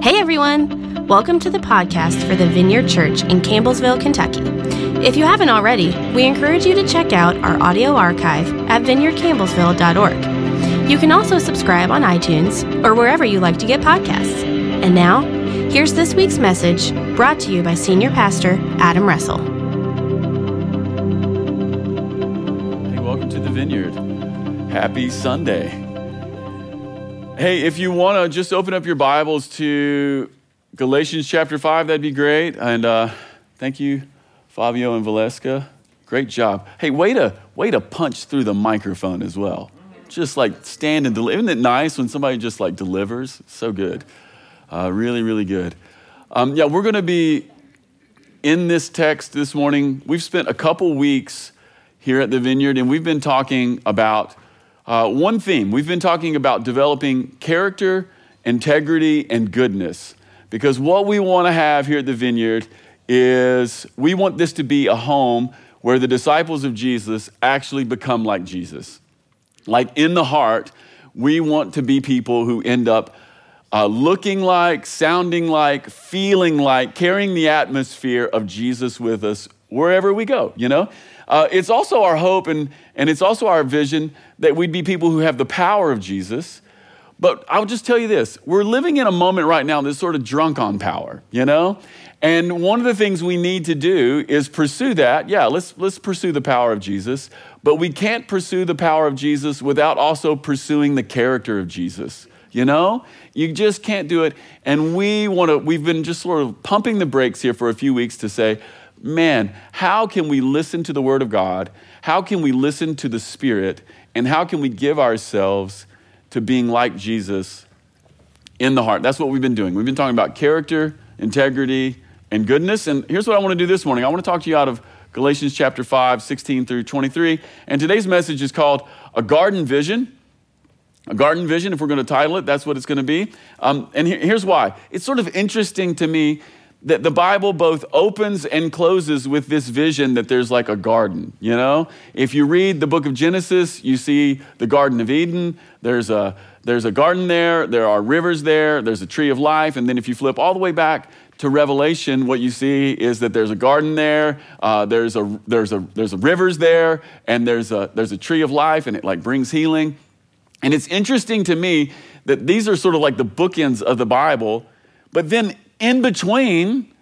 Hey everyone! Welcome to the podcast for the Vineyard Church in Campbellsville, Kentucky. If you haven't already, we encourage you to check out our audio archive at vineyardcampbellsville.org. You can also subscribe on iTunes or wherever you like to get podcasts. And now, here's this week's message brought to you by Senior Pastor Adam Russell. Hey, welcome to the Vineyard. Happy Sunday. Hey, if you want to just open up your Bibles to Galatians chapter 5, that'd be great. And uh, thank you, Fabio and Valeska. Great job. Hey, way to, way to punch through the microphone as well. Just like stand and deliver. Isn't it nice when somebody just like delivers? So good. Uh, really, really good. Um, yeah, we're going to be in this text this morning. We've spent a couple weeks here at the Vineyard, and we've been talking about uh, one theme. We've been talking about developing character, integrity, and goodness. Because what we want to have here at the Vineyard is we want this to be a home where the disciples of Jesus actually become like Jesus. Like in the heart, we want to be people who end up uh, looking like, sounding like, feeling like, carrying the atmosphere of Jesus with us wherever we go, you know? Uh, it's also our hope and, and it's also our vision that we'd be people who have the power of Jesus. But I'll just tell you this we're living in a moment right now that's sort of drunk on power, you know? And one of the things we need to do is pursue that. Yeah, let's, let's pursue the power of Jesus. But we can't pursue the power of Jesus without also pursuing the character of Jesus. You know, you just can't do it. And we want to, we've been just sort of pumping the brakes here for a few weeks to say, man, how can we listen to the Word of God? How can we listen to the Spirit? And how can we give ourselves to being like Jesus in the heart? That's what we've been doing. We've been talking about character, integrity, and goodness. And here's what I want to do this morning I want to talk to you out of Galatians chapter 5, 16 through 23. And today's message is called A Garden Vision. A garden vision, if we're going to title it, that's what it's going to be. Um, and here's why. It's sort of interesting to me that the Bible both opens and closes with this vision that there's like a garden, you know? If you read the book of Genesis, you see the Garden of Eden. There's a, there's a garden there, there are rivers there, there's a tree of life. And then if you flip all the way back to Revelation, what you see is that there's a garden there, uh, there's, a, there's, a, there's a rivers there, and there's a, there's a tree of life, and it like brings healing. And it's interesting to me that these are sort of like the bookends of the Bible. But then in between,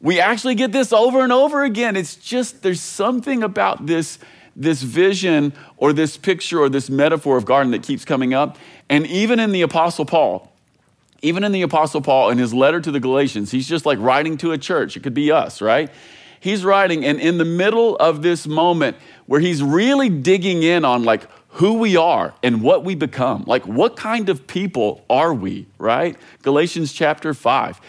we actually get this over and over again. It's just there's something about this, this vision or this picture or this metaphor of garden that keeps coming up. And even in the Apostle Paul, even in the Apostle Paul, in his letter to the Galatians, he's just like writing to a church. It could be us, right? He's writing, and in the middle of this moment where he's really digging in on like who we are and what we become, like what kind of people are we, right? Galatians chapter 5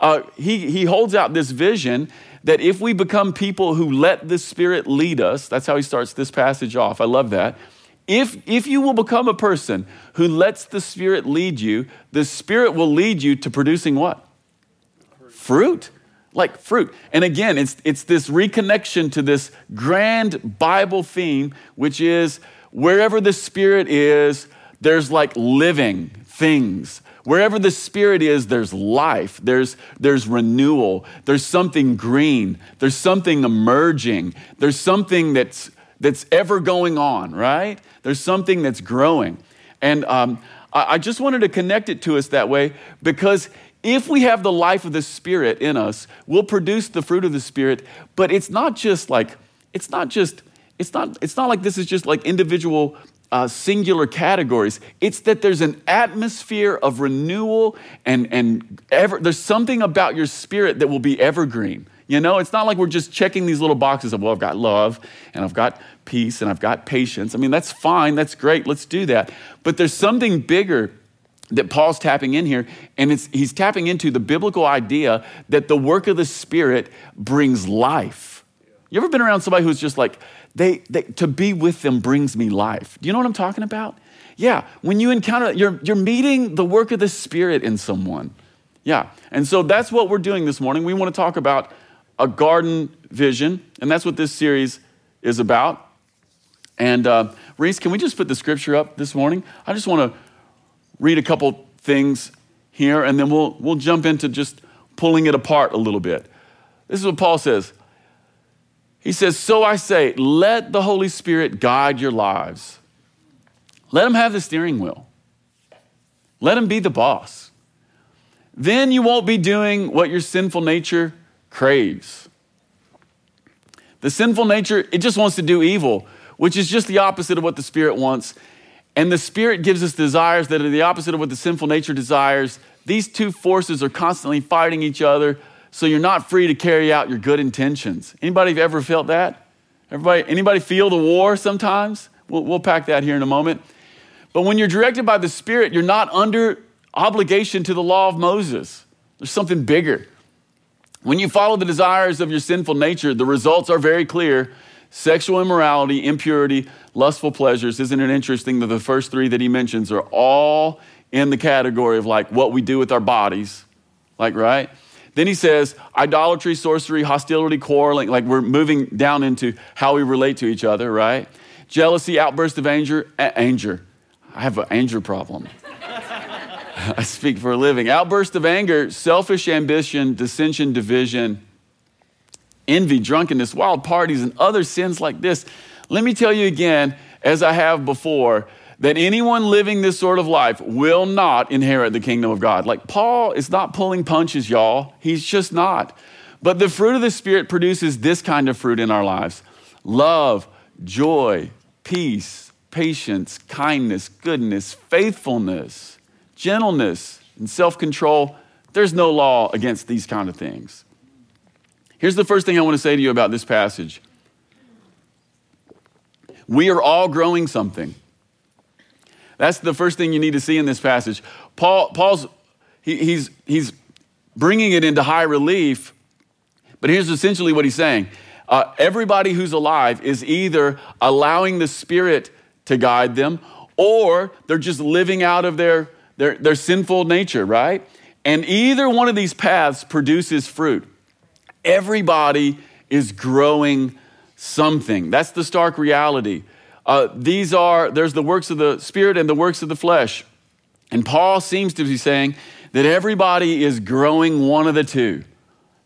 uh, he, he holds out this vision that if we become people who let the Spirit lead us, that's how he starts this passage off. I love that. If, if you will become a person who lets the Spirit lead you, the Spirit will lead you to producing what? Fruit. Like fruit. And again, it's, it's this reconnection to this grand Bible theme, which is wherever the Spirit is, there's like living things Wherever the Spirit is, there's life, there's, there's renewal, there's something green, there's something emerging, there's something that's, that's ever going on, right? There's something that's growing. And um, I, I just wanted to connect it to us that way because if we have the life of the Spirit in us, we'll produce the fruit of the Spirit, but it's not just like, it's not just, it's not, it's not like this is just like individual uh, singular categories. It's that there's an atmosphere of renewal and, and ever, there's something about your spirit that will be evergreen. You know, it's not like we're just checking these little boxes of, well, I've got love and I've got peace and I've got patience. I mean, that's fine, that's great, let's do that. But there's something bigger that Paul's tapping in here, and it's he's tapping into the biblical idea that the work of the Spirit brings life. You ever been around somebody who's just like, they, they, to be with them brings me life. Do you know what I'm talking about? Yeah, when you encounter, you're, you're meeting the work of the Spirit in someone. Yeah, and so that's what we're doing this morning. We want to talk about a garden vision, and that's what this series is about. And uh, Reese, can we just put the scripture up this morning? I just want to read a couple things here, and then we'll, we'll jump into just pulling it apart a little bit. This is what Paul says. He says, So I say, let the Holy Spirit guide your lives. Let him have the steering wheel. Let him be the boss. Then you won't be doing what your sinful nature craves. The sinful nature, it just wants to do evil, which is just the opposite of what the Spirit wants. And the Spirit gives us desires that are the opposite of what the sinful nature desires. These two forces are constantly fighting each other, so you're not free to carry out your good intentions. Anybody ever felt that? Everybody, anybody feel the war sometimes? We'll, we'll pack that here in a moment. But when you're directed by the Spirit, you're not under obligation to the law of Moses. There's something bigger. When you follow the desires of your sinful nature, the results are very clear sexual immorality, impurity, lustful pleasures. Isn't it interesting that the first three that he mentions are all in the category of like what we do with our bodies? Like, right? Then he says idolatry, sorcery, hostility, quarreling. Like we're moving down into how we relate to each other, right? Jealousy, outburst of anger, anger. I have an anger problem. I speak for a living. Outburst of anger, selfish ambition, dissension, division, envy, drunkenness, wild parties, and other sins like this. Let me tell you again, as I have before, that anyone living this sort of life will not inherit the kingdom of God. Like Paul is not pulling punches, y'all. He's just not. But the fruit of the Spirit produces this kind of fruit in our lives love, joy, peace, patience, kindness, goodness, faithfulness gentleness, and self control. There's no law against these kind of things. Here's the first thing I want to say to you about this passage we are all growing something. That's the first thing you need to see in this passage. Paul, Paul's he, he's he's bringing it into high relief, but here's essentially what he's saying: uh, everybody who's alive is either allowing the Spirit to guide them, or they're just living out of their their, their sinful nature, right? And either one of these paths produces fruit. Everybody is growing something. That's the stark reality. Uh, these are, there's the works of the Spirit and the works of the flesh. And Paul seems to be saying that everybody is growing one of the two.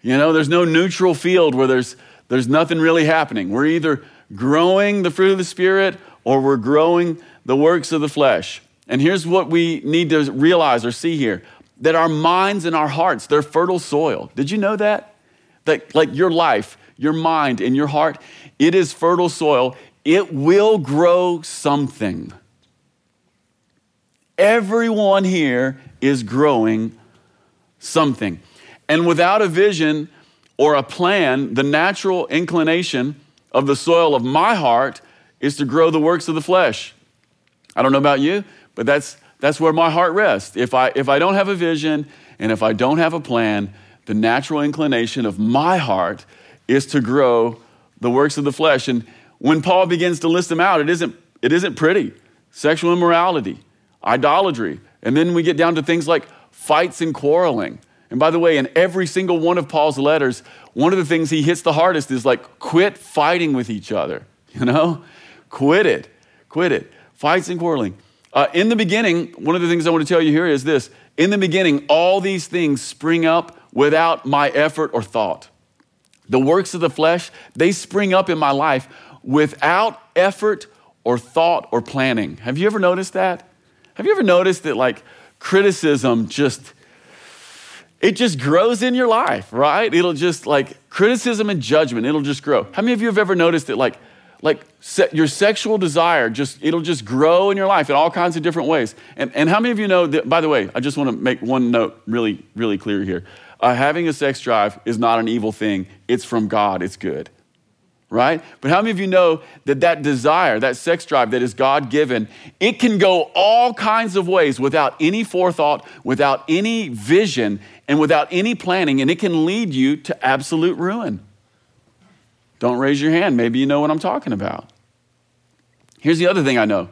You know, there's no neutral field where there's, there's nothing really happening. We're either growing the fruit of the Spirit or we're growing the works of the flesh. And here's what we need to realize or see here that our minds and our hearts, they're fertile soil. Did you know that? That, like your life, your mind, and your heart, it is fertile soil. It will grow something. Everyone here is growing something. And without a vision or a plan, the natural inclination of the soil of my heart is to grow the works of the flesh. I don't know about you, but that's, that's where my heart rests. If I, if I don't have a vision and if I don't have a plan, the natural inclination of my heart is to grow the works of the flesh. And when Paul begins to list them out, it isn't, it isn't pretty. Sexual immorality, idolatry, and then we get down to things like fights and quarreling. And by the way, in every single one of Paul's letters, one of the things he hits the hardest is like, quit fighting with each other. You know? Quit it. Quit it. Fights and quarreling. Uh, in the beginning, one of the things I want to tell you here is this in the beginning, all these things spring up without my effort or thought. The works of the flesh, they spring up in my life without effort or thought or planning. Have you ever noticed that? Have you ever noticed that, like, criticism just, it just grows in your life, right? It'll just, like, criticism and judgment, it'll just grow. How many of you have ever noticed that, like, like se- your sexual desire just it'll just grow in your life in all kinds of different ways and, and how many of you know that by the way i just want to make one note really really clear here uh, having a sex drive is not an evil thing it's from god it's good right but how many of you know that that desire that sex drive that is god given it can go all kinds of ways without any forethought without any vision and without any planning and it can lead you to absolute ruin don't raise your hand. Maybe you know what I'm talking about. Here's the other thing I know.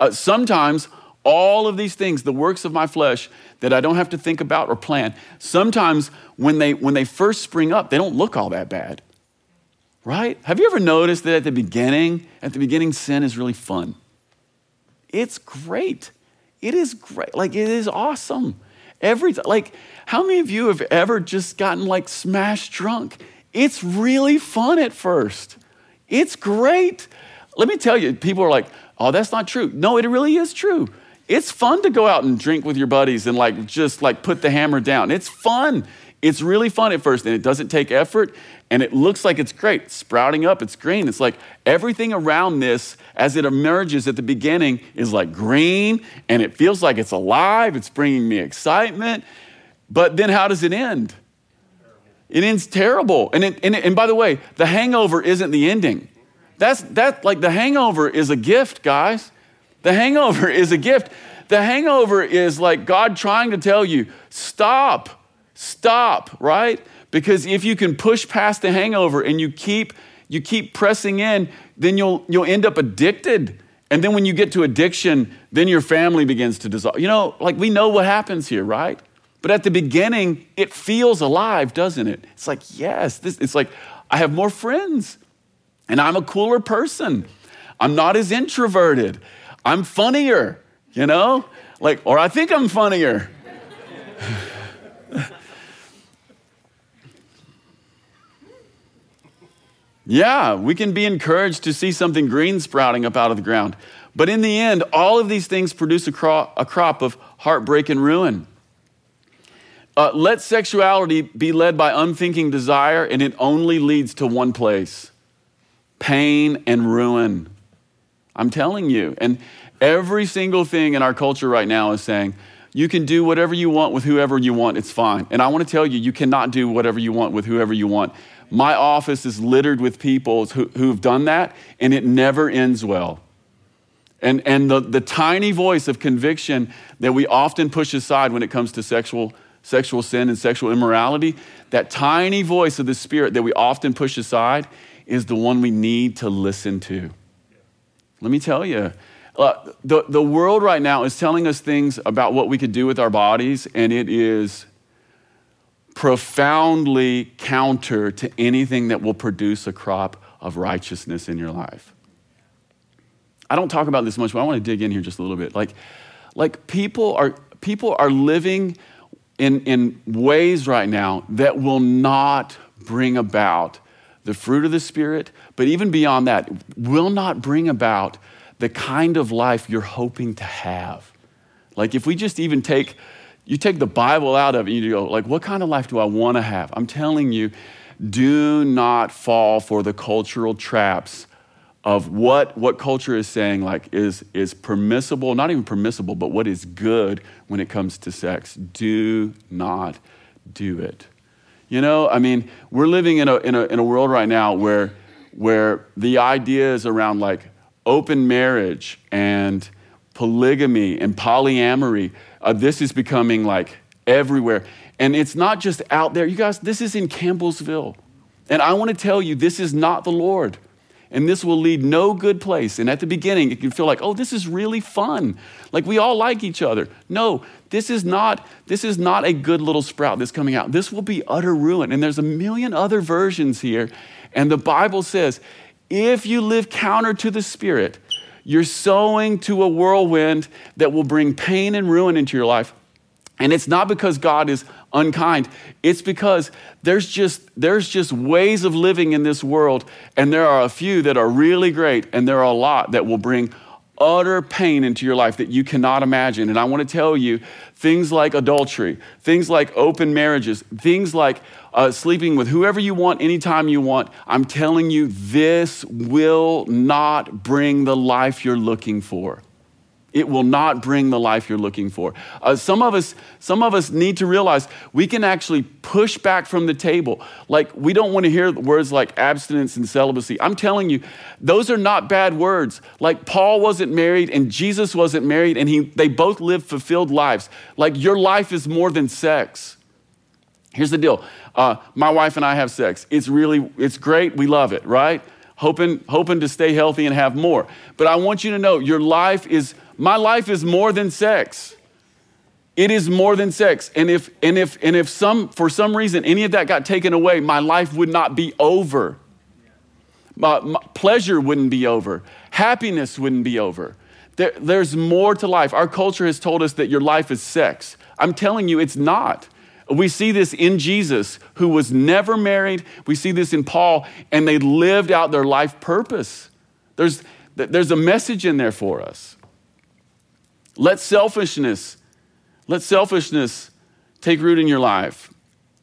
Uh, sometimes all of these things, the works of my flesh that I don't have to think about or plan, sometimes when they, when they first spring up, they don't look all that bad. Right? Have you ever noticed that at the beginning, at the beginning, sin is really fun? It's great. It is great. Like, it is awesome. Every like, how many of you have ever just gotten like smashed drunk? It's really fun at first. It's great. Let me tell you, people are like, oh, that's not true. No, it really is true. It's fun to go out and drink with your buddies and like just like put the hammer down. It's fun. It's really fun at first and it doesn't take effort and it looks like it's great. It's sprouting up, it's green. It's like everything around this as it emerges at the beginning is like green and it feels like it's alive. It's bringing me excitement. But then how does it end? It ends terrible. And, it, and, it, and by the way, the hangover isn't the ending. That's that like the hangover is a gift, guys. The hangover is a gift. The hangover is like God trying to tell you, stop, stop, right? Because if you can push past the hangover and you keep you keep pressing in, then you'll you'll end up addicted. And then when you get to addiction, then your family begins to dissolve. You know, like we know what happens here, right? But at the beginning, it feels alive, doesn't it? It's like, yes, this, it's like I have more friends and I'm a cooler person. I'm not as introverted. I'm funnier, you know? Like, or I think I'm funnier. yeah, we can be encouraged to see something green sprouting up out of the ground. But in the end, all of these things produce a crop, a crop of heartbreak and ruin. Uh, let sexuality be led by unthinking desire, and it only leads to one place pain and ruin. I'm telling you. And every single thing in our culture right now is saying, you can do whatever you want with whoever you want, it's fine. And I want to tell you, you cannot do whatever you want with whoever you want. My office is littered with people who, who've done that, and it never ends well. And, and the, the tiny voice of conviction that we often push aside when it comes to sexual sexual sin and sexual immorality, that tiny voice of the Spirit that we often push aside is the one we need to listen to. Let me tell you, uh, the, the world right now is telling us things about what we could do with our bodies, and it is profoundly counter to anything that will produce a crop of righteousness in your life. I don't talk about this much, but I want to dig in here just a little bit. Like, like people are people are living in, in ways right now that will not bring about the fruit of the Spirit, but even beyond that, will not bring about the kind of life you're hoping to have. Like if we just even take, you take the Bible out of it, and you go, like, what kind of life do I want to have? I'm telling you, do not fall for the cultural traps of what, what culture is saying like is, is permissible, not even permissible, but what is good when it comes to sex. Do not do it. You know, I mean, we're living in a, in a, in a world right now where, where the ideas around like open marriage and polygamy and polyamory, uh, this is becoming like everywhere. And it's not just out there. You guys, this is in Campbellsville. And I want to tell you, this is not the Lord and this will lead no good place. And at the beginning, it can feel like, oh, this is really fun. Like we all like each other. No, this is not, this is not a good little sprout that's coming out. This will be utter ruin. And there's a million other versions here. And the Bible says, if you live counter to the Spirit, you're sowing to a whirlwind that will bring pain and ruin into your life. And it's not because God is unkind. It's because there's just, there's just ways of living in this world, and there are a few that are really great, and there are a lot that will bring utter pain into your life that you cannot imagine. And I want to tell you things like adultery, things like open marriages, things like uh, sleeping with whoever you want, anytime you want. I'm telling you, this will not bring the life you're looking for. It will not bring the life you're looking for. Uh, some, of us, some of us need to realize we can actually push back from the table. Like, we don't want to hear words like abstinence and celibacy. I'm telling you, those are not bad words. Like, Paul wasn't married and Jesus wasn't married, and he, they both lived fulfilled lives. Like, your life is more than sex. Here's the deal uh, my wife and I have sex. It's really, it's great. We love it, right? Hoping, hoping to stay healthy and have more. But I want you to know your life is my life is more than sex. It is more than sex. And if and if and if some for some reason any of that got taken away, my life would not be over. My, my pleasure wouldn't be over. Happiness wouldn't be over. There, there's more to life. Our culture has told us that your life is sex. I'm telling you, it's not. We see this in Jesus, who was never married. We see this in Paul, and they lived out their life purpose. There's, there's a message in there for us. Let selfishness, let selfishness take root in your life.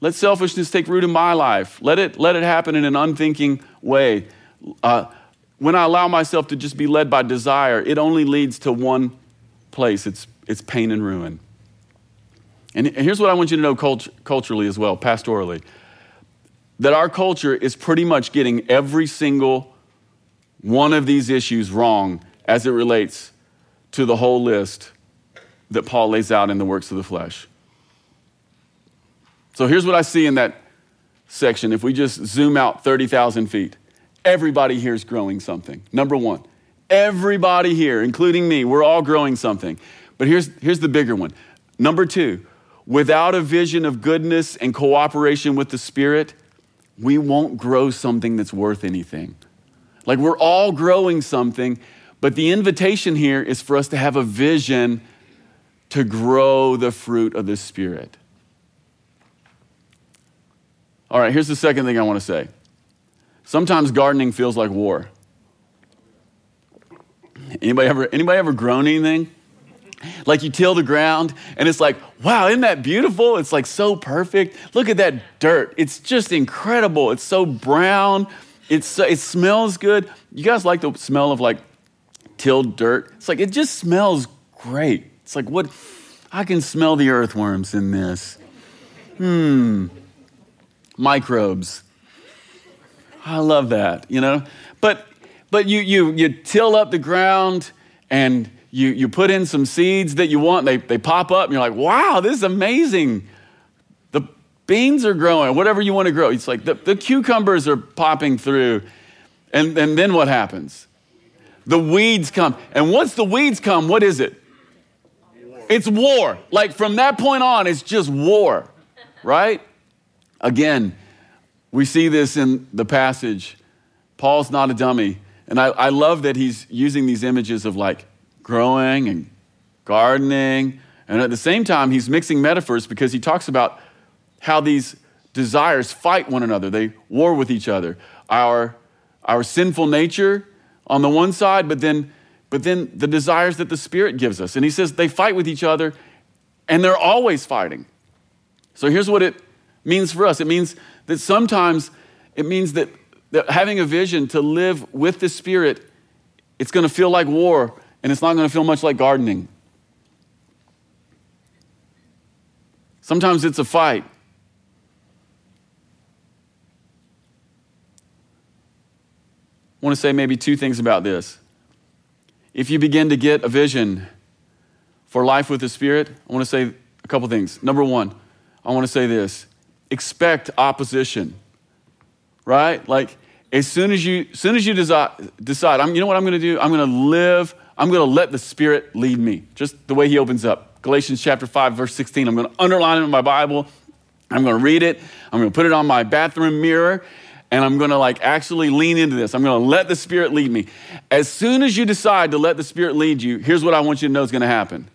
Let selfishness take root in my life. Let it, let it happen in an unthinking way. Uh, when I allow myself to just be led by desire, it only leads to one place it's, it's pain and ruin. And here's what I want you to know cult- culturally as well, pastorally that our culture is pretty much getting every single one of these issues wrong as it relates to the whole list that Paul lays out in the works of the flesh. So here's what I see in that section. If we just zoom out 30,000 feet, everybody here is growing something. Number one, everybody here, including me, we're all growing something. But here's, here's the bigger one. Number two, without a vision of goodness and cooperation with the Spirit, we won't grow something that's worth anything. Like we're all growing something, but the invitation here is for us to have a vision to grow the fruit of the Spirit. All right, here's the second thing I want to say. Sometimes gardening feels like war. Anybody ever, anybody ever grown anything? Like you till the ground and it's like, wow, isn't that beautiful? It's like so perfect. Look at that dirt. It's just incredible. It's so brown. It's, it smells good. You guys like the smell of like tilled dirt? It's like, it just smells great. It's like, what? I can smell the earthworms in this. Hmm. Microbes. I love that, you know? But, but you, you, you till up the ground and you, you put in some seeds that you want, they, they pop up, and you're like, wow, this is amazing. The beans are growing, whatever you want to grow. It's like the, the cucumbers are popping through. And, and then what happens? The weeds come. And once the weeds come, what is it? War. It's war. Like from that point on, it's just war, right? Again, we see this in the passage. Paul's not a dummy. And I, I love that he's using these images of like growing and gardening. And at the same time, he's mixing metaphors because he talks about how these desires fight one another, they war with each other. Our, our sinful nature on the one side, but then, but then the desires that the Spirit gives us. And he says they fight with each other and they're always fighting. So here's what it means for us it means that sometimes it means that, that having a vision to live with the Spirit, it's going to feel like war and it's not going to feel much like gardening. Sometimes it's a fight. I want to say maybe two things about this. If you begin to get a vision for life with the Spirit, I want to say a couple things. Number one, I want to say this expect opposition, right? Like, as soon as you, as soon as you decide, decide I'm, you know what I'm going to do? I'm going to live I'm going to let the Spirit lead me. Just the way he opens up. Galatians chapter 5, verse 16. I'm going to underline it in my Bible. I'm going to read it. I'm going to put it on my bathroom mirror. And I'm going to like actually lean into this. I'm going to let the Spirit lead me. As soon as you decide to let the Spirit lead you, here's what I want you to know is going to happen.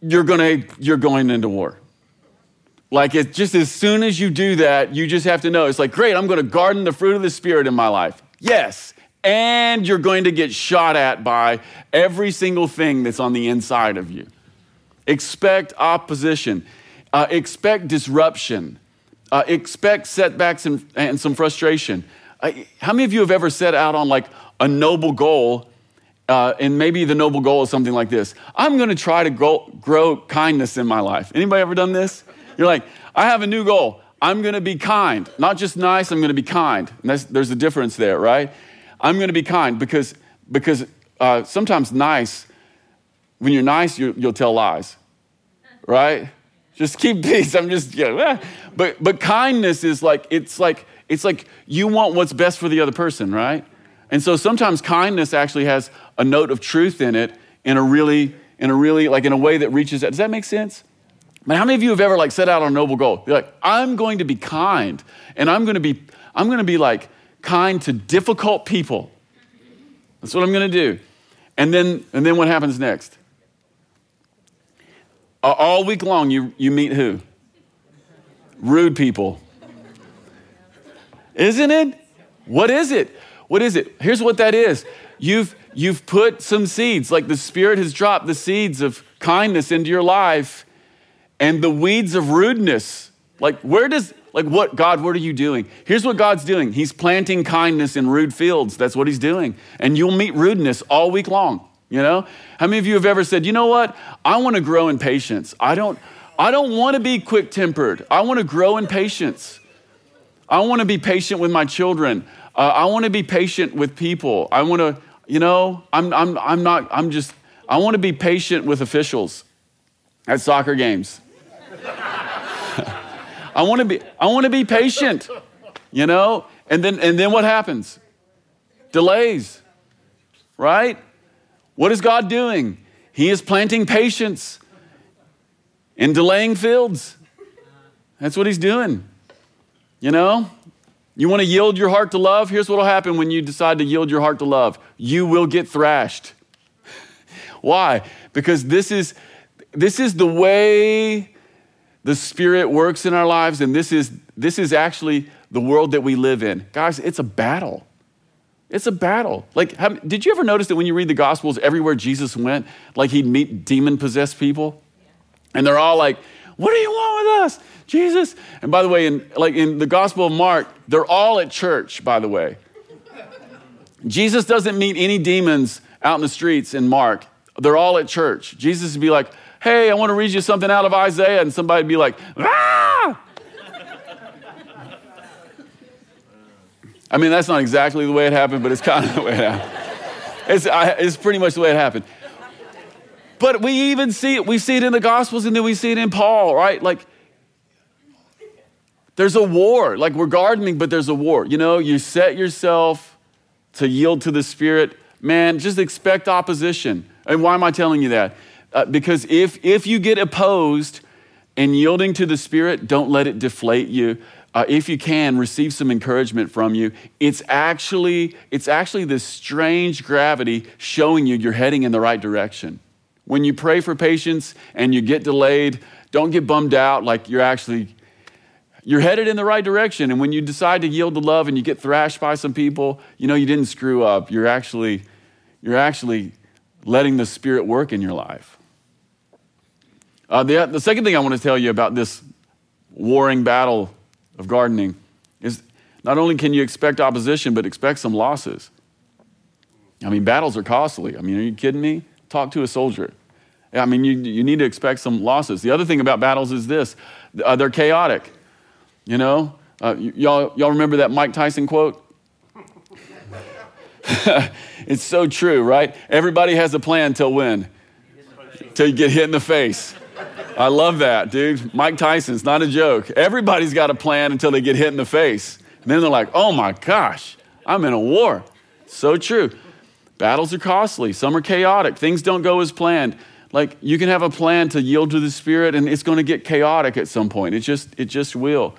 You're going to, you're going into war. Like it just as soon as you do that, you just have to know it's like, great, I'm going to garden the fruit of the Spirit in my life. Yes and you're going to get shot at by every single thing that's on the inside of you. Expect opposition, uh, expect disruption, uh, expect setbacks and, and some frustration. Uh, how many of you have ever set out on like a noble goal? Uh, and maybe the noble goal is something like this i'm going to try to grow, grow kindness in my life anybody ever done this you're like i have a new goal i'm going to be kind not just nice i'm going to be kind there's a difference there right I'm going to be kind because, because uh, sometimes nice, when you're nice, you will tell lies, right? Just keep peace. I'm just, yeah. But, but kindness is like, it's like, it's like you want what's best for the other person, right? And so sometimes kindness actually has a note of truth in it in a really, in a really, like in a way that reaches out. Does that make sense? But how many of you have ever like set out on a noble goal? You're like, I'm going to be kind and I'm going to be, I'm going to be like, kind to difficult people. That's what I'm going to do. And then, and then what happens next? Uh, all week long, you, you meet who? Rude people. Isn't it? What is it? What is it? Here's what that is. You've you've put some seeds, like the Spirit has dropped the seeds of kindness into your life, and the weeds of rudeness. Like, where does like what God, what are you doing? Here's what God's doing. He's planting kindness in rude fields. That's what he's doing. And you'll meet rudeness all week long. You know? How many of you have ever said, you know what? I want to grow in patience. I don't, I don't want to be quick tempered. I want to grow in patience. I want to be patient with my children. Uh, I want to be patient with people. I want to, you know, I'm, I'm, I'm not, I'm just, I want to be patient with officials at soccer games. I want to be, I want to be patient, you know? And then, and then what happens? Delays, right? What is God doing? He is planting patience in delaying fields. That's what he's doing. You know? You want to yield your heart to love? Here's what will happen when you decide to yield your heart to love you will get thrashed. Why? Because this is, this is the way the Spirit works in our lives, and this is, this is actually the world that we live in. Guys, it's a battle. It's a battle. Like, have, did you ever notice that when you read the Gospels, everywhere Jesus went, like he'd meet demon possessed people? And they're all like, What do you want with us? Jesus. And by the way, in, like in the Gospel of Mark, they're all at church, by the way. Jesus doesn't meet any demons out in the streets in Mark. They're all at church. Jesus would be like, Hey, I want to read you something out of Isaiah. And somebody would be like, Ah! I mean, that's not exactly the way it happened, but it's kind of the way it happened. It's, I, it's pretty much the way it happened. But we even see it, we see it in the Gospels and then we see it in Paul, right? Like, there's a war. Like, we're gardening, but there's a war. You know, you set yourself to yield to the Spirit. Man, just expect opposition. And why am I telling you that? Uh, because if, if you get opposed in yielding to the Spirit, don't let it deflate you uh, if you can, receive some encouragement from you. It's actually, it's actually this strange gravity showing you you're heading in the right direction. When you pray for patience and you get delayed, don't get bummed out like you're actually you're headed in the right direction. And when you decide to yield to love and you get thrashed by some people, you know you didn't screw up. You're actually, you're actually letting the Spirit work in your life. Uh, the, the second thing I want to tell you about this warring battle of gardening is not only can you expect opposition, but expect some losses. I mean, battles are costly. I mean, are you kidding me? Talk to a soldier. I mean, you, you need to expect some losses. The other thing about battles is this uh, they're chaotic. You know, uh, y- y'all, y'all remember that Mike Tyson quote? it's so true, right? Everybody has a plan till when? Till you get hit in the face. I love that, dude. Mike Tyson's not a joke. Everybody's got a plan until they get hit in the face. And then they're like, oh my gosh, I'm in a war. So true. Battles are costly, some are chaotic, things don't go as planned. Like you can have a plan to yield to the Spirit, and it's going to get chaotic at some point. It just, it just will.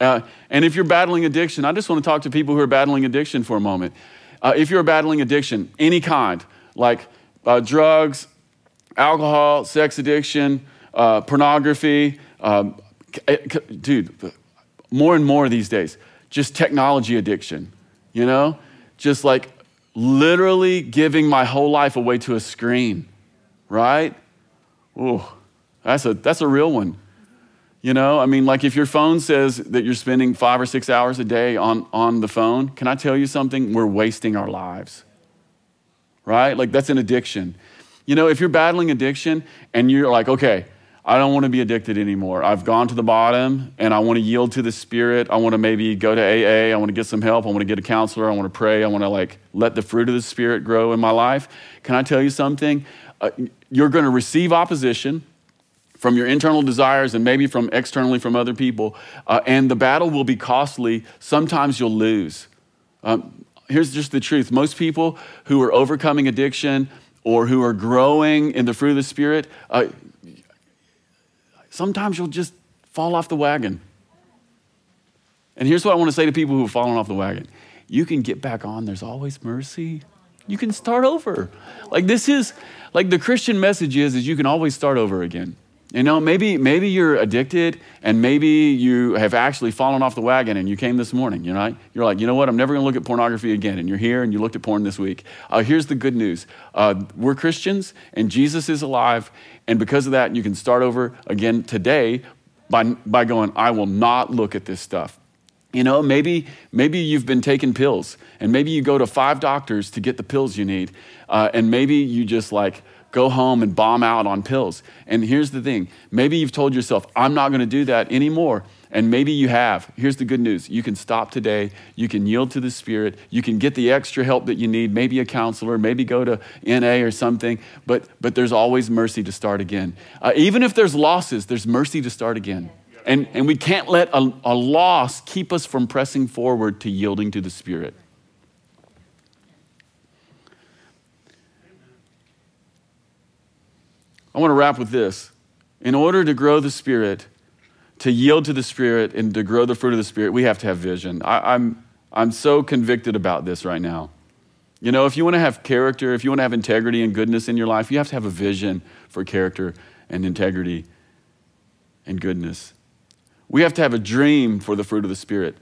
Uh, and if you're battling addiction, I just want to talk to people who are battling addiction for a moment. Uh, if you're battling addiction, any kind, like uh, drugs, alcohol, sex addiction, uh, pornography, um, dude, more and more these days, just technology addiction, you know? Just like literally giving my whole life away to a screen, right? Ooh, that's a, that's a real one. You know, I mean, like if your phone says that you're spending five or six hours a day on, on the phone, can I tell you something? We're wasting our lives, right? Like that's an addiction. You know, if you're battling addiction and you're like, okay, I don't want to be addicted anymore. I've gone to the bottom and I want to yield to the Spirit. I want to maybe go to AA. I want to get some help. I want to get a counselor. I want to pray. I want to like let the fruit of the Spirit grow in my life. Can I tell you something? Uh, you're going to receive opposition from your internal desires and maybe from externally from other people, uh, and the battle will be costly. Sometimes you'll lose. Um, here's just the truth most people who are overcoming addiction or who are growing in the fruit of the Spirit, uh, sometimes you'll just fall off the wagon. And here's what I want to say to people who have fallen off the wagon you can get back on, there's always mercy. You can start over. Like this is like the Christian message is is you can always start over again. You know, maybe, maybe you're addicted and maybe you have actually fallen off the wagon and you came this morning, you know? You're like, you know what? I'm never going to look at pornography again. And you're here and you looked at porn this week. Uh, here's the good news uh, we're Christians and Jesus is alive. And because of that, you can start over again today by, by going, I will not look at this stuff. You know, maybe, maybe you've been taking pills and maybe you go to five doctors to get the pills you need. Uh, and maybe you just like, go home and bomb out on pills. And here's the thing maybe you've told yourself, I'm not going to do that anymore. And maybe you have. Here's the good news you can stop today. You can yield to the Spirit. You can get the extra help that you need, maybe a counselor, maybe go to NA or something. But, but there's always mercy to start again. Uh, even if there's losses, there's mercy to start again. And, and we can't let a, a loss keep us from pressing forward to yielding to the Spirit. I want to wrap with this. In order to grow the Spirit, to yield to the Spirit, and to grow the fruit of the Spirit, we have to have vision. I, I'm, I'm so convicted about this right now. You know, if you want to have character, if you want to have integrity and goodness in your life, you have to have a vision for character and integrity and goodness. We have to have a dream for the fruit of the Spirit.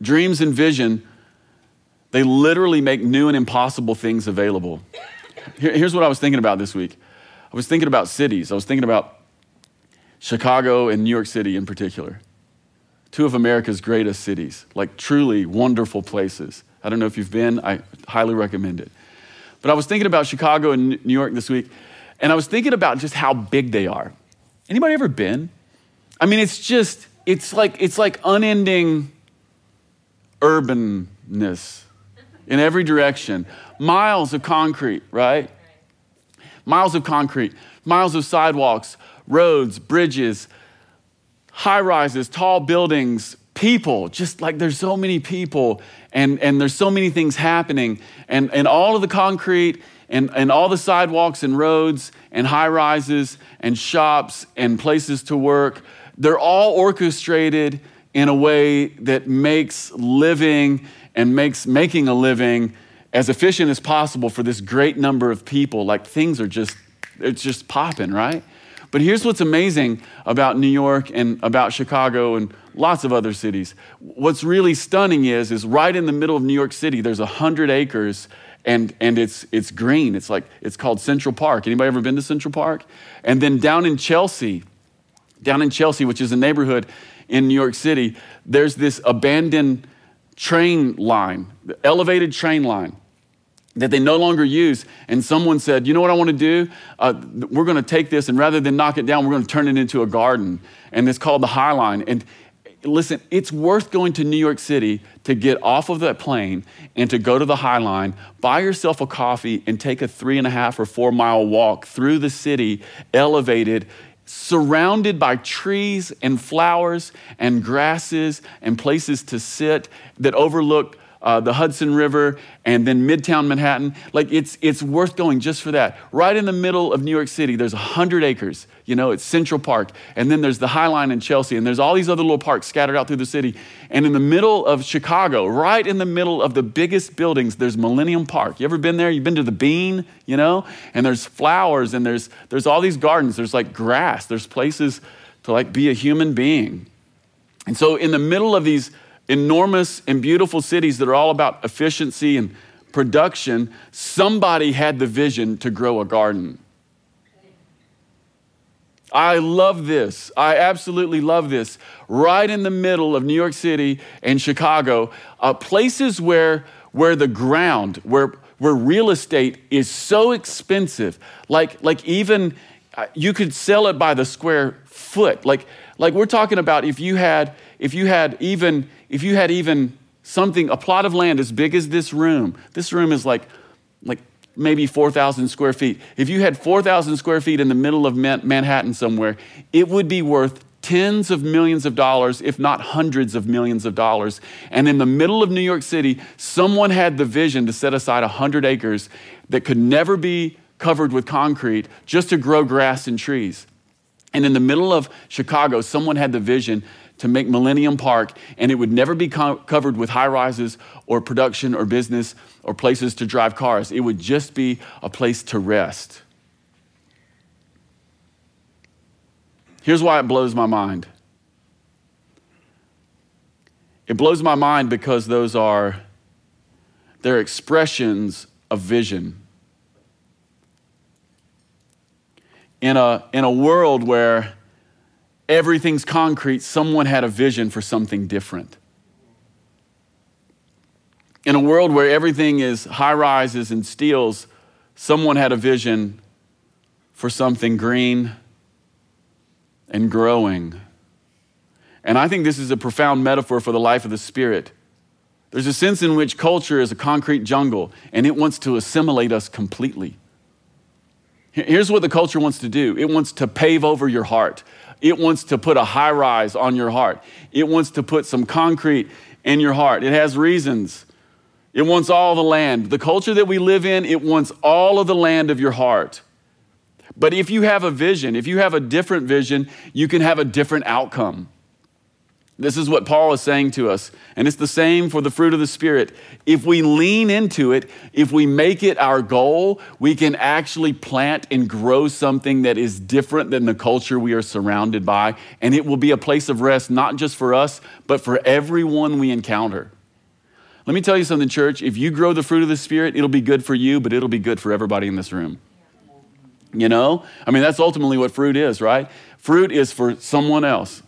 Dreams and vision, they literally make new and impossible things available. Here's what I was thinking about this week I was thinking about cities. I was thinking about Chicago and New York City in particular. Two of America's greatest cities, like truly wonderful places. I don't know if you've been, I highly recommend it. But I was thinking about Chicago and New York this week, and I was thinking about just how big they are. Anybody ever been? I mean, it's just, it's like, it's like unending urbanness in every direction. Miles of concrete, right? Miles of concrete, miles of sidewalks, roads, bridges, high rises, tall buildings, people, just like there's so many people and, and there's so many things happening. And, and all of the concrete and, and all the sidewalks and roads and high rises and shops and places to work, they're all orchestrated in a way that makes living and makes making a living as efficient as possible for this great number of people. Like things are just, it's just popping, right? But here's what's amazing about New York and about Chicago and lots of other cities. What's really stunning is, is right in the middle of New York City, there's a hundred acres and, and it's, it's green. It's like, it's called Central Park. Anybody ever been to Central Park? And then down in Chelsea, down in Chelsea, which is a neighborhood in New York City, there's this abandoned train line, the elevated train line that they no longer use. And someone said, You know what I want to do? Uh, we're going to take this, and rather than knock it down, we're going to turn it into a garden. And it's called the High Line. And listen, it's worth going to New York City to get off of that plane and to go to the High Line, buy yourself a coffee, and take a three and a half or four mile walk through the city, elevated. Surrounded by trees and flowers and grasses and places to sit that overlook uh, the Hudson River, and then Midtown Manhattan. Like it's, it's worth going just for that. Right in the middle of New York City, there's 100 acres. You know, it's Central Park. And then there's the High Line in Chelsea, and there's all these other little parks scattered out through the city. And in the middle of Chicago, right in the middle of the biggest buildings, there's Millennium Park. You ever been there? You've been to the Bean, you know? And there's flowers, and there's, there's all these gardens. There's like grass. There's places to like be a human being. And so in the middle of these enormous and beautiful cities that are all about efficiency and production, somebody had the vision to grow a garden. I love this. I absolutely love this. Right in the middle of New York City and Chicago, uh, places where, where the ground, where, where real estate is so expensive, like, like even uh, you could sell it by the square foot. Like, like we're talking about if you had, if you had even if you had even something, a plot of land as big as this room, this room is like, like maybe 4,000 square feet. If you had 4,000 square feet in the middle of Manhattan somewhere, it would be worth tens of millions of dollars, if not hundreds of millions of dollars. And in the middle of New York City, someone had the vision to set aside 100 acres that could never be covered with concrete just to grow grass and trees. And in the middle of Chicago, someone had the vision to make Millennium Park, and it would never be co- covered with high rises or production or business or places to drive cars. It would just be a place to rest. Here's why it blows my mind. It blows my mind because those are they're expressions of vision. In a, in a world where everything's concrete, someone had a vision for something different. In a world where everything is high rises and steels, someone had a vision for something green and growing. And I think this is a profound metaphor for the life of the Spirit. There's a sense in which culture is a concrete jungle and it wants to assimilate us completely. Here's what the culture wants to do it wants to pave over your heart, it wants to put a high rise on your heart, it wants to put some concrete in your heart. It has reasons. It wants all the land. The culture that we live in, it wants all of the land of your heart. But if you have a vision, if you have a different vision, you can have a different outcome. This is what Paul is saying to us. And it's the same for the fruit of the Spirit. If we lean into it, if we make it our goal, we can actually plant and grow something that is different than the culture we are surrounded by. And it will be a place of rest, not just for us, but for everyone we encounter. Let me tell you something, church. If you grow the fruit of the Spirit, it'll be good for you, but it'll be good for everybody in this room. You know? I mean, that's ultimately what fruit is, right? Fruit is for someone else.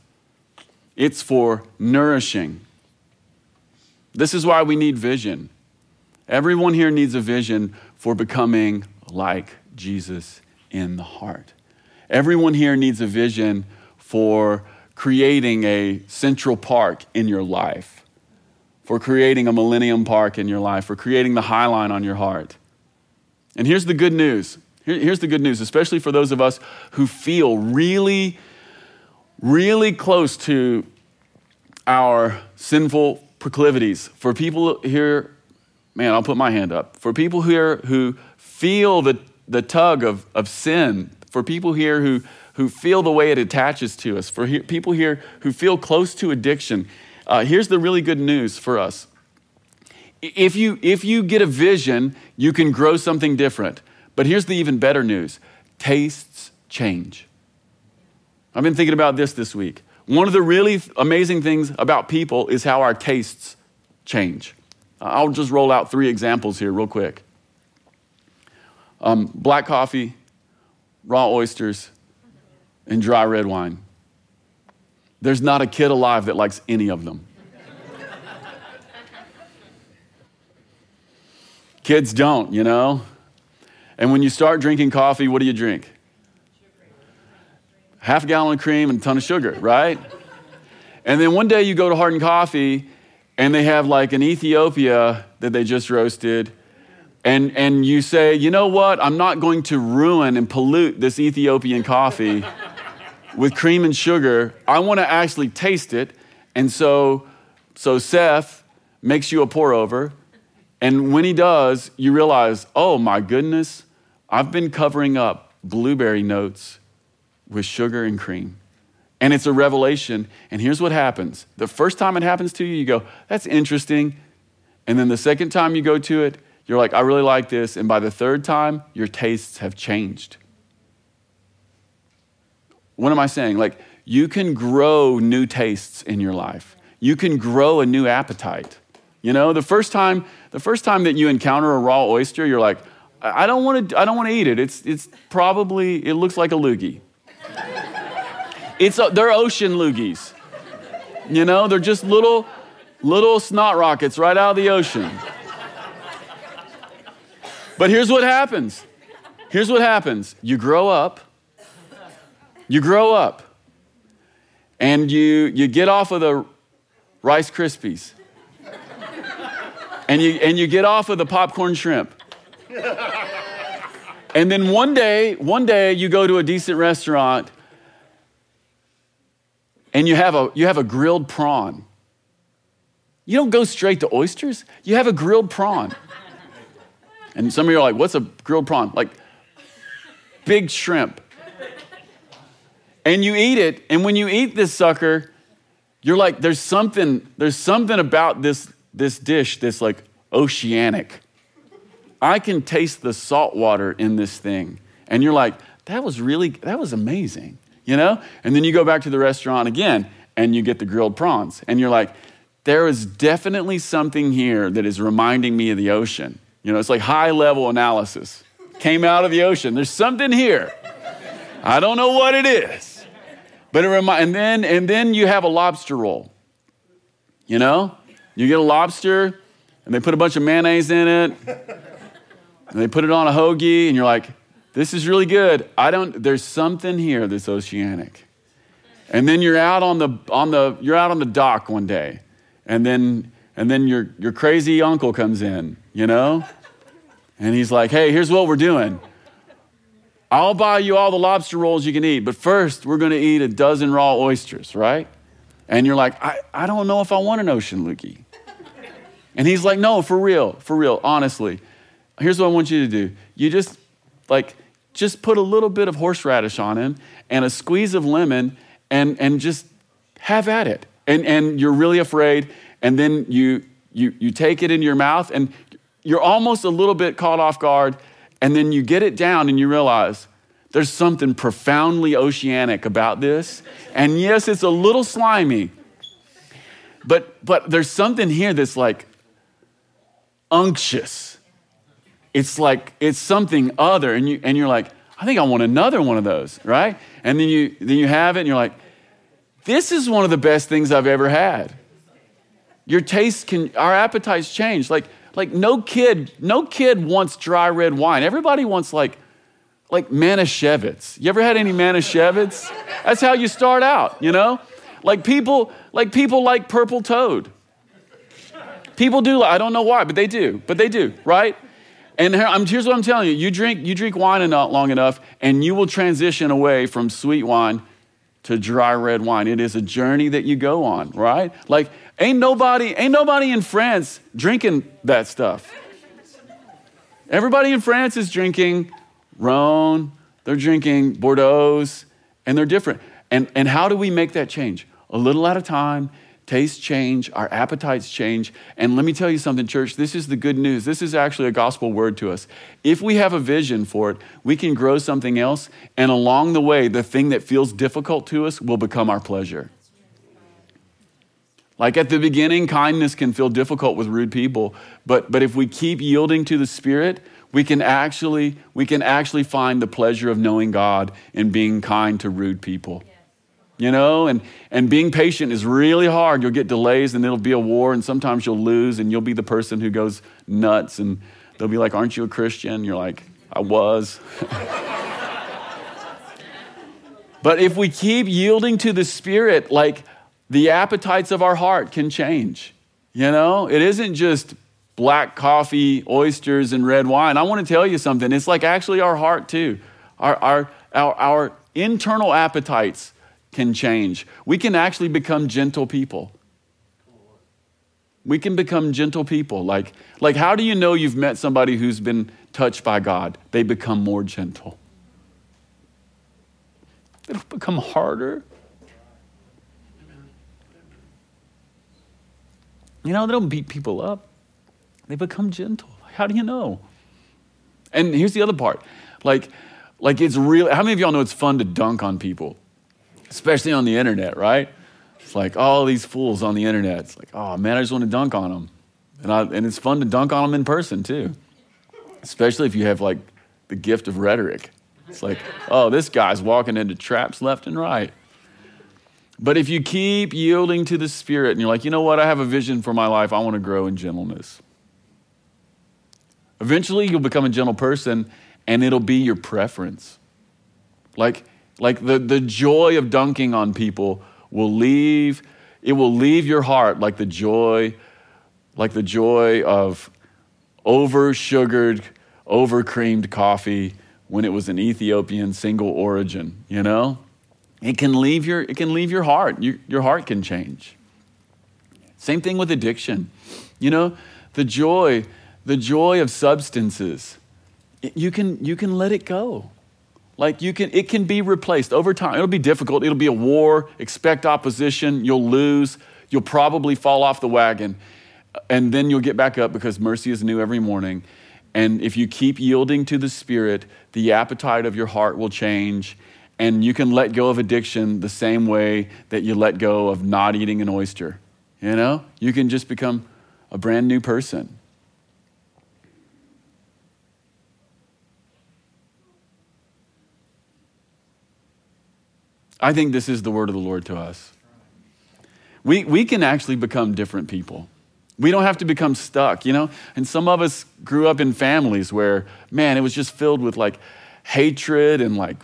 It's for nourishing. This is why we need vision. Everyone here needs a vision for becoming like Jesus in the heart. Everyone here needs a vision for creating a central park in your life, for creating a millennium park in your life, for creating the High Line on your heart. And here's the good news. Here's the good news, especially for those of us who feel really really close to our sinful proclivities. For people here, man, I'll put my hand up. For people here who feel the, the tug of, of sin, for people here who, who feel the way it attaches to us, for he, people here who feel close to addiction, uh, here's the really good news for us. If you, if you get a vision, you can grow something different. But here's the even better news tastes change. I've been thinking about this this week. One of the really amazing things about people is how our tastes change. I'll just roll out three examples here, real quick um, black coffee, raw oysters, and dry red wine. There's not a kid alive that likes any of them. Kids don't, you know? And when you start drinking coffee, what do you drink? Half a gallon of cream and a ton of sugar, right? And then one day you go to Hardin Coffee and they have like an Ethiopia that they just roasted. And, and you say, you know what? I'm not going to ruin and pollute this Ethiopian coffee with cream and sugar. I want to actually taste it. And so, so Seth makes you a pour over. And when he does, you realize, oh my goodness, I've been covering up blueberry notes with sugar and cream. And it's a revelation. And here's what happens the first time it happens to you, you go, that's interesting. And then the second time you go to it, you're like, I really like this. And by the third time, your tastes have changed. What am I saying? Like, you can grow new tastes in your life. You can grow a new appetite. You know, the first time, the first time that you encounter a raw oyster, you're like, I don't want to, I don't want to eat it. It's, it's probably, it looks like a loogie. It's a, they're ocean loogies. You know, they're just little, little snot rockets right out of the ocean. But here's what happens. Here's what happens. You grow up. You grow up. And you, you get off of the Rice Krispies. And you, and you get off of the popcorn shrimp. And then one day, one day you go to a decent restaurant and you have a, you have a grilled prawn. You don't go straight to oysters, you have a grilled prawn. And some of you are like, what's a grilled prawn? Like big shrimp. And you eat it, and when you eat this sucker, you're like, there's something, there's something about this, this dish that's like oceanic. I can taste the salt water in this thing. And you're like, that was really, that was amazing. you know? And then you go back to the restaurant again and you get the grilled prawns. And you're like, there is definitely something here that is reminding me of the ocean. You know, it's like high level analysis. Came out of the ocean. There's something here. I don't know what it is. But it remind, and then and then you have a lobster roll. You know? You get a lobster and they put a bunch of mayonnaise in it. And they put it on a hoagie and you're like, this is really good. I don't there's something here that's oceanic. And then you're out on the on the you're out on the dock one day. And then and then your your crazy uncle comes in, you know? And he's like, "Hey, here's what we're doing. I'll buy you all the lobster rolls you can eat, but first we're going to eat a dozen raw oysters, right?" And you're like, I, I don't know if I want an ocean lookie. And he's like, no, for real, for real, honestly. Here's what I want you to do. You just, like, just put a little bit of horseradish on him and a squeeze of lemon and, and just have at it. And, and you're really afraid. And then you, you, you take it in your mouth and you're almost a little bit caught off guard. And then you get it down and you realize there's something profoundly oceanic about this. And yes, it's a little slimy. But, but there's something here that's like unctuous. It's like it's something other, and you and you're like, I think I want another one of those, right? And then you then you have it, and you're like, this is one of the best things I've ever had. Your taste can, our appetites change. Like like no kid, no kid wants dry red wine. Everybody wants like like Manischewitz. You ever had any Manischewitz? That's how you start out, you know? Like people, like people like purple toad. People do. I don't know why, but they do. But they do, right? And here's what I'm telling you: you drink you drink wine enough, long enough, and you will transition away from sweet wine to dry red wine. It is a journey that you go on, right? Like ain't nobody ain't nobody in France drinking that stuff. Everybody in France is drinking Rhone, they're drinking Bordeaux's, and they're different. And, and how do we make that change? A little at a time, tastes change, our appetites change. And let me tell you something, church, this is the good news. This is actually a gospel word to us. If we have a vision for it, we can grow something else, and along the way, the thing that feels difficult to us will become our pleasure. Like at the beginning, kindness can feel difficult with rude people, but, but if we keep yielding to the Spirit, we can actually we can actually find the pleasure of knowing God and being kind to rude people you know and and being patient is really hard. You'll get delays and it'll be a war and sometimes you'll lose and you'll be the person who goes nuts and they'll be like aren't you a christian? You're like i was. But if we keep yielding to the spirit like the appetites of our heart can change you know? It isn't just black coffee oysters and red wine. I want to tell you something. It's like actually our heart too. Our our our, our internal appetites can change. We can actually become gentle people. We can become gentle people. Like, like how do you know you've met somebody who's been touched by God? They become more gentle. They don't become harder. You know, they don't beat people up. They become gentle. How do you know? And here's the other part. Like, like it's real. How many of y'all know it's fun to dunk on people? Especially on the internet, right? It's like all these fools on the internet. It's like, oh man, I just want to dunk on them. And, I, and it's fun to dunk on them in person too, especially if you have like the gift of rhetoric. It's like, oh, this guy's walking into traps left and right. But if you keep yielding to the Spirit and you're like, you know what, I have a vision for my life, I want to grow in gentleness. Eventually, you'll become a gentle person and it'll be your preference. Like, like the, the joy of dunking on people will leave, it will leave your heart like the joy, like the joy of over sugared, over creamed coffee when it was an Ethiopian single origin, you know? It can leave your, it can leave your heart. Your, your heart can change. Same thing with addiction. You know, the joy, the joy of substances, you can, you can let it go. Like you can, it can be replaced over time. It'll be difficult. It'll be a war. Expect opposition. You'll lose. You'll probably fall off the wagon. And then you'll get back up because mercy is new every morning. And if you keep yielding to the Spirit, the appetite of your heart will change. And you can let go of addiction the same way that you let go of not eating an oyster. You know, you can just become a brand new person. I think this is the word of the Lord to us. We, we can actually become different people. We don't have to become stuck, you know? And some of us grew up in families where, man, it was just filled with like hatred and like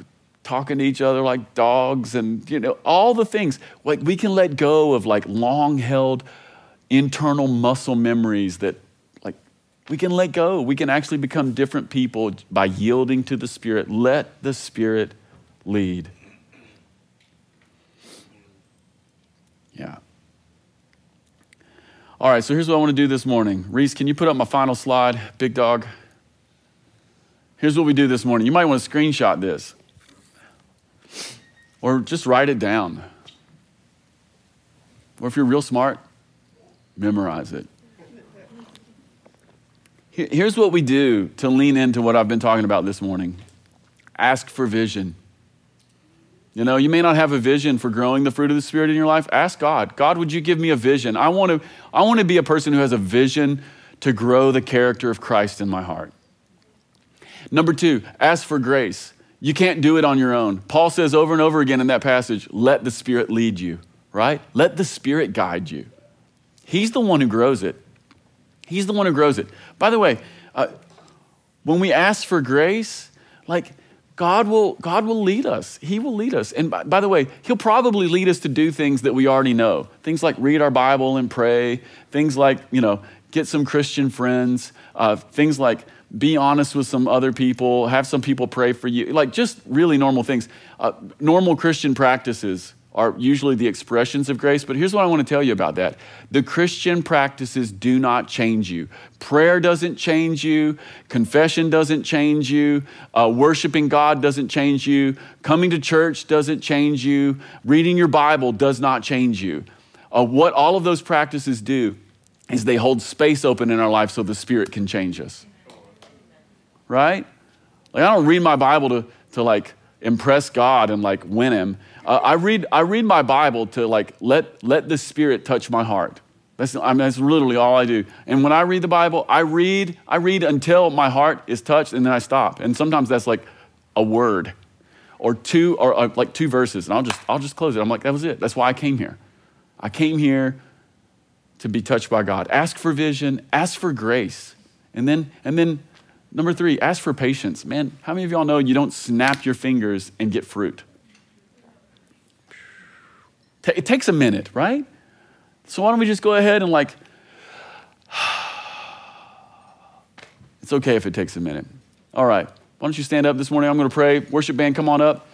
talking to each other like dogs and, you know, all the things. Like we can let go of like long held internal muscle memories that like we can let go. We can actually become different people by yielding to the Spirit. Let the Spirit lead. Yeah. All right, so here's what I want to do this morning. Reese, can you put up my final slide, big dog? Here's what we do this morning. You might want to screenshot this or just write it down. Or if you're real smart, memorize it. Here's what we do to lean into what I've been talking about this morning ask for vision. You know, you may not have a vision for growing the fruit of the Spirit in your life. Ask God, God, would you give me a vision? I want to, I want to be a person who has a vision to grow the character of Christ in my heart. Number two, ask for grace. You can't do it on your own. Paul says over and over again in that passage, let the Spirit lead you, right? Let the Spirit guide you. He's the one who grows it. He's the one who grows it. By the way, uh, when we ask for grace, like God will, God will lead us. He will lead us. And by, by, the way, He'll probably lead us to do things that we already know. Things like read our Bible and pray. Things like, you know, get some Christian friends. Uh, things like be honest with some other people. Have some people pray for you. Like just really normal things. Uh, normal Christian practices are usually the expressions of grace. But here's what I want to tell you about that the Christian practices do not change you. Prayer doesn't change you, confession doesn't change you, uh, worshiping God doesn't change you, coming to church doesn't change you, reading your Bible does not change you. Uh, what all of those practices do is they hold space open in our life so the Spirit can change us. Right? Like, I don't read my Bible to, to like impress God and like win Him. Uh, I, read, I read my Bible to like let, let the Spirit touch my heart. That's, I mean, that's literally all I do. And when I read the Bible, I read, I read until my heart is touched and then I stop. And sometimes that's like a word or two or, or like two verses and I'll just, I'll just close it. I'm like, that was it. That's why I came here. I came here to be touched by God. Ask for vision, ask for grace. And then, and then number three, ask for patience. Man, how many of y'all know you don't snap your fingers and get fruit? It takes a minute, right? So why don't we just go ahead and like, it's okay if it takes a minute. All right. Why don't you stand up this morning? I'm going to pray. Worship band, come on up.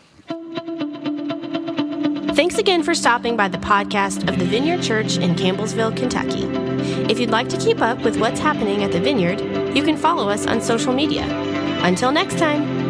Thanks again for stopping by the podcast of the Vineyard Church in Campbellsville, Kentucky. If you'd like to keep up with what's happening at the Vineyard, you can follow us on social media. Until next time.